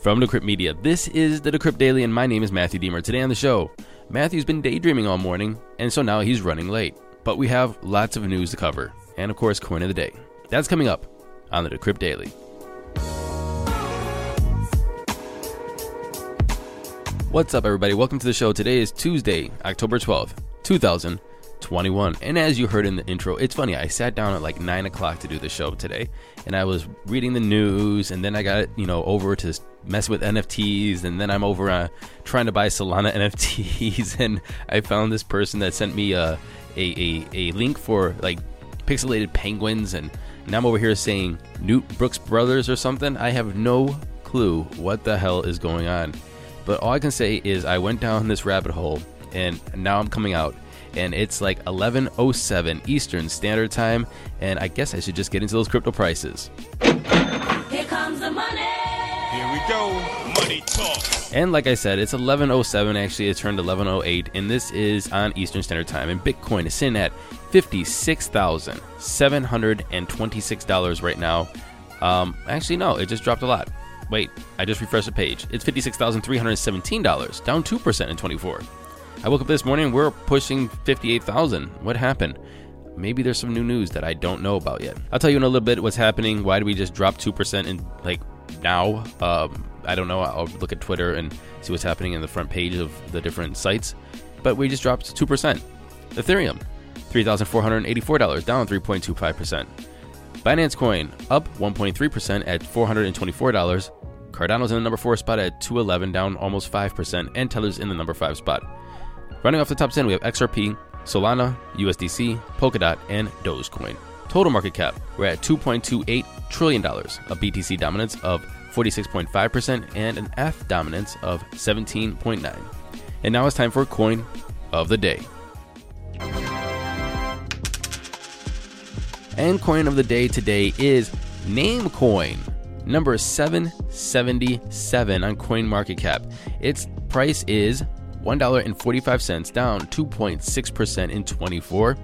From Decrypt Media, this is the Decrypt Daily, and my name is Matthew Diemer. Today on the show, Matthew's been daydreaming all morning, and so now he's running late. But we have lots of news to cover, and of course, coin of the day. That's coming up on the Decrypt Daily. What's up, everybody? Welcome to the show. Today is Tuesday, October 12th, 2021. And as you heard in the intro, it's funny, I sat down at like 9 o'clock to do the show today, and I was reading the news, and then I got, you know, over to mess with NFTs, and then I'm over uh, trying to buy Solana NFTs, and I found this person that sent me a, a, a, a link for like pixelated penguins, and now I'm over here saying Newt Brooks Brothers or something. I have no clue what the hell is going on. But all I can say is I went down this rabbit hole and now I'm coming out and it's like 11:07 Eastern Standard Time and I guess I should just get into those crypto prices. Here comes the money. Here we go. Money talk. And like I said, it's 11:07 actually it turned 11:08 and this is on Eastern Standard Time and Bitcoin is sitting at $56,726 right now. Um, actually no, it just dropped a lot. Wait, I just refreshed the page. It's $56,317, down 2% in 24. I woke up this morning we're pushing 58,000. What happened? Maybe there's some new news that I don't know about yet. I'll tell you in a little bit what's happening. Why did we just drop 2% in like now? Um, I don't know. I'll look at Twitter and see what's happening in the front page of the different sites. But we just dropped 2%. Ethereum, $3,484, down 3.25%. Binance Coin up 1.3% at $424. Cardano's in the number 4 spot at 211, down almost 5%, and Tether's in the number 5 spot. Running off the top 10, we have XRP, Solana, USDC, Polkadot, and Dogecoin. Total market cap, we're at $2.28 trillion, a BTC dominance of 46.5% and an ETH dominance of 17.9. And now it's time for coin of the day. And coin of the day today is Namecoin, number 777 on CoinMarketCap. Its price is $1.45, down 2.6% in 24.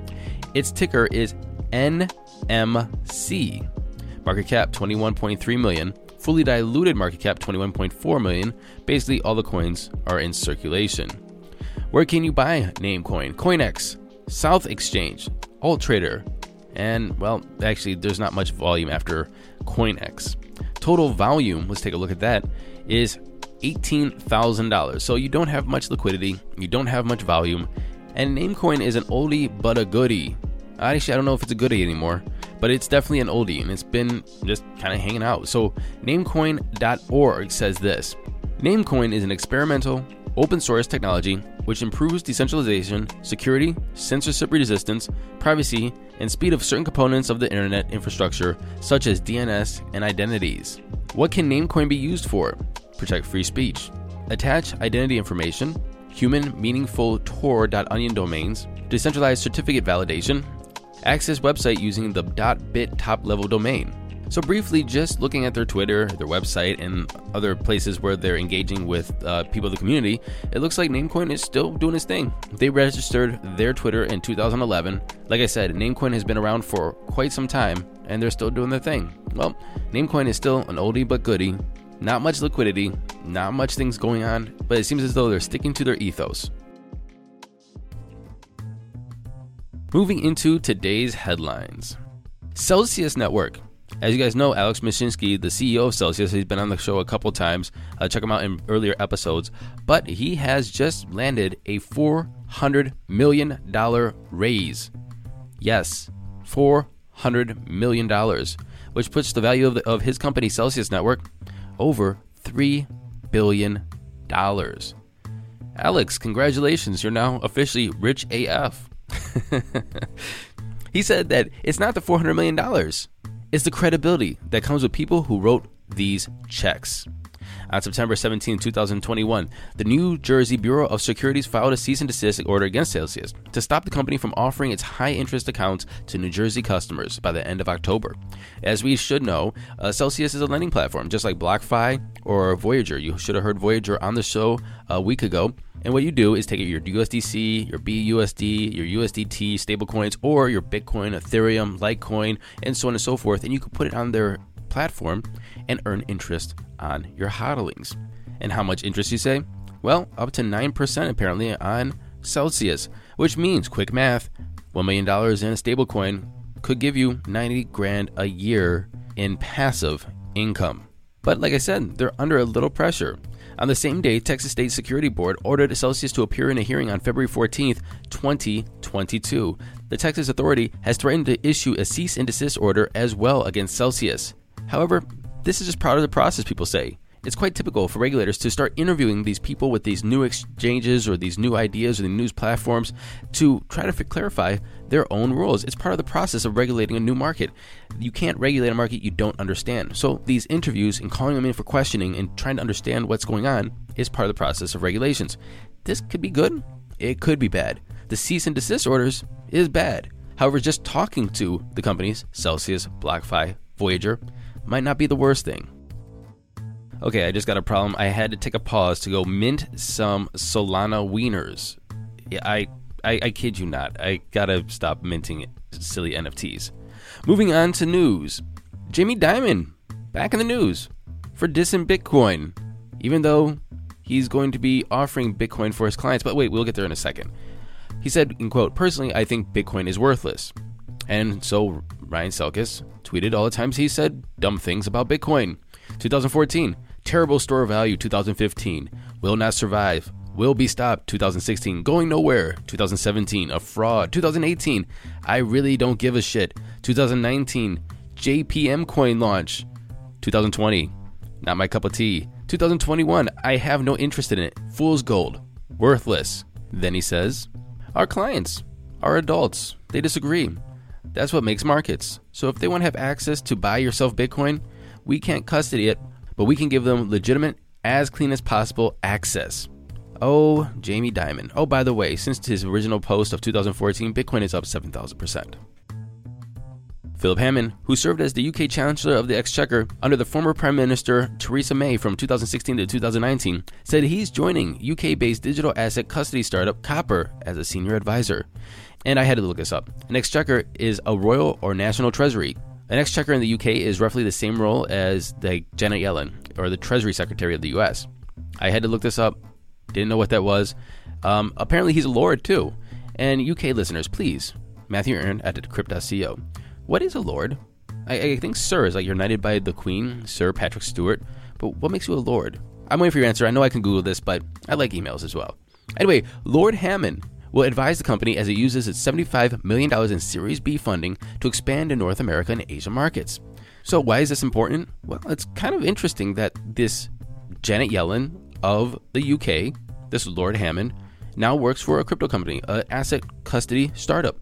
Its ticker is NMC. Market cap 21.3 million. Fully diluted market cap 21.4 million. Basically, all the coins are in circulation. Where can you buy Namecoin? CoinEx, SouthXchange, AllTrader, and well, actually, there's not much volume after CoinEx. Total volume, let's take a look at that, is $18,000. So you don't have much liquidity, you don't have much volume, and Namecoin is an oldie but a goodie. Actually, I don't know if it's a goodie anymore, but it's definitely an oldie and it's been just kind of hanging out. So, Namecoin.org says this Namecoin is an experimental, open source technology which improves decentralization, security, censorship resistance, privacy, and speed of certain components of the internet infrastructure, such as DNS and identities. What can Namecoin be used for? Protect free speech, attach identity information, human meaningful Tor.onion domains, decentralized certificate validation, access website using the .bit top level domain. So, briefly, just looking at their Twitter, their website, and other places where they're engaging with uh, people of the community, it looks like Namecoin is still doing its thing. They registered their Twitter in 2011. Like I said, Namecoin has been around for quite some time, and they're still doing their thing. Well, Namecoin is still an oldie but goodie. Not much liquidity, not much things going on, but it seems as though they're sticking to their ethos. Moving into today's headlines Celsius Network. As you guys know, Alex Mashinsky, the CEO of Celsius, he's been on the show a couple times. Uh, check him out in earlier episodes. But he has just landed a $400 million raise. Yes, $400 million, which puts the value of, the, of his company, Celsius Network, over $3 billion. Alex, congratulations. You're now officially rich AF. he said that it's not the $400 million, It's the credibility that comes with people who wrote these checks. On September 17, 2021, the New Jersey Bureau of Securities filed a cease and desist order against Celsius to stop the company from offering its high interest accounts to New Jersey customers by the end of October. As we should know, uh, Celsius is a lending platform, just like BlockFi or Voyager. You should have heard Voyager on the show a week ago. And what you do is take your USDC, your BUSD, your USDT stablecoins, or your Bitcoin, Ethereum, Litecoin, and so on and so forth, and you can put it on their platform and earn interest on your hodlings. And how much interest you say? Well, up to 9% apparently on Celsius, which means quick math $1 million in a stablecoin could give you 90 grand a year in passive income. But like I said, they're under a little pressure. On the same day, Texas State Security Board ordered Celsius to appear in a hearing on February 14th, 2022. The Texas Authority has threatened to issue a cease and desist order as well against Celsius. However, this is just part of the process, people say. It's quite typical for regulators to start interviewing these people with these new exchanges or these new ideas or the news platforms to try to clarify their own rules. It's part of the process of regulating a new market. You can't regulate a market you don't understand. So these interviews and calling them in for questioning and trying to understand what's going on is part of the process of regulations. This could be good, it could be bad. The cease and desist orders is bad. However, just talking to the companies, Celsius, BlockFi, Voyager, might not be the worst thing. Okay, I just got a problem. I had to take a pause to go mint some Solana wieners. Yeah, I, I, I kid you not. I gotta stop minting silly NFTs. Moving on to news. Jamie Dimon back in the news for dissing Bitcoin, even though he's going to be offering Bitcoin for his clients. But wait, we'll get there in a second. He said, in quote, personally, I think Bitcoin is worthless. And so Ryan Selkis tweeted all the times he said dumb things about Bitcoin. 2014, terrible store value. 2015, will not survive. Will be stopped. 2016, going nowhere. 2017, a fraud. 2018, I really don't give a shit. 2019, JPM coin launch. 2020, not my cup of tea. 2021, I have no interest in it. Fool's gold. Worthless. Then he says, Our clients are adults. They disagree. That's what makes markets. So if they want to have access to buy yourself Bitcoin, we can't custody it, but we can give them legitimate, as clean as possible access. Oh, Jamie Dimon. Oh, by the way, since his original post of 2014, Bitcoin is up 7,000%. Philip Hammond, who served as the UK Chancellor of the Exchequer under the former Prime Minister Theresa May from 2016 to 2019, said he's joining UK based digital asset custody startup Copper as a senior advisor. And I had to look this up. An exchequer is a royal or national treasury. An exchequer in the UK is roughly the same role as the Janet Yellen or the Treasury Secretary of the US. I had to look this up. Didn't know what that was. Um, apparently, he's a lord too. And UK listeners, please, Matthew Aaron at decrypt.co. What is a lord? I, I think Sir is like you're knighted by the Queen, Sir Patrick Stewart. But what makes you a lord? I'm waiting for your answer. I know I can Google this, but I like emails as well. Anyway, Lord Hammond will advise the company as it uses its $75 million in Series B funding to expand in North America and Asia markets. So, why is this important? Well, it's kind of interesting that this Janet Yellen of the UK, this Lord Hammond, now works for a crypto company, an asset custody startup.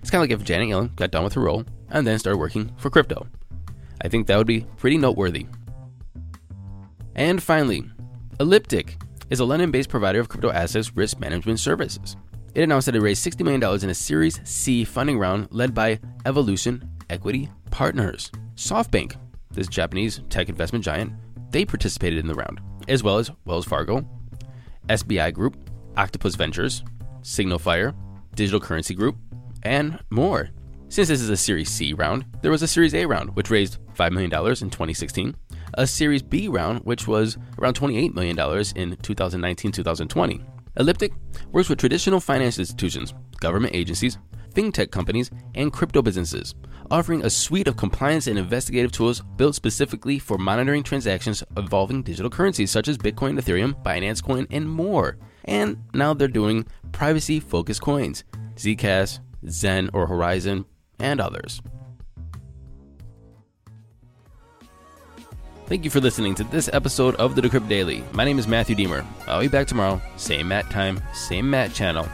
It's kind of like if Janet Yellen got done with her role and then start working for crypto. I think that would be pretty noteworthy. And finally, Elliptic is a London based provider of crypto assets risk management services. It announced that it raised $60 million in a Series C funding round led by Evolution Equity Partners. SoftBank, this Japanese tech investment giant, they participated in the round, as well as Wells Fargo, SBI Group, Octopus Ventures, Signalfire, Digital Currency Group, and more. Since this is a Series C round, there was a Series A round, which raised $5 million in 2016, a Series B round, which was around $28 million in 2019 2020. Elliptic works with traditional finance institutions, government agencies, fintech companies, and crypto businesses, offering a suite of compliance and investigative tools built specifically for monitoring transactions involving digital currencies such as Bitcoin, Ethereum, Binance Coin, and more. And now they're doing privacy focused coins, Zcash, Zen or Horizen, and others. Thank you for listening to this episode of the Decrypt Daily. My name is Matthew Diemer. I'll be back tomorrow, same Matt time, same Matt channel.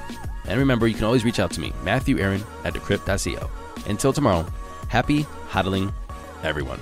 And remember, you can always reach out to me, Matthew Aaron at decrypt.co. Until tomorrow, happy hodling everyone.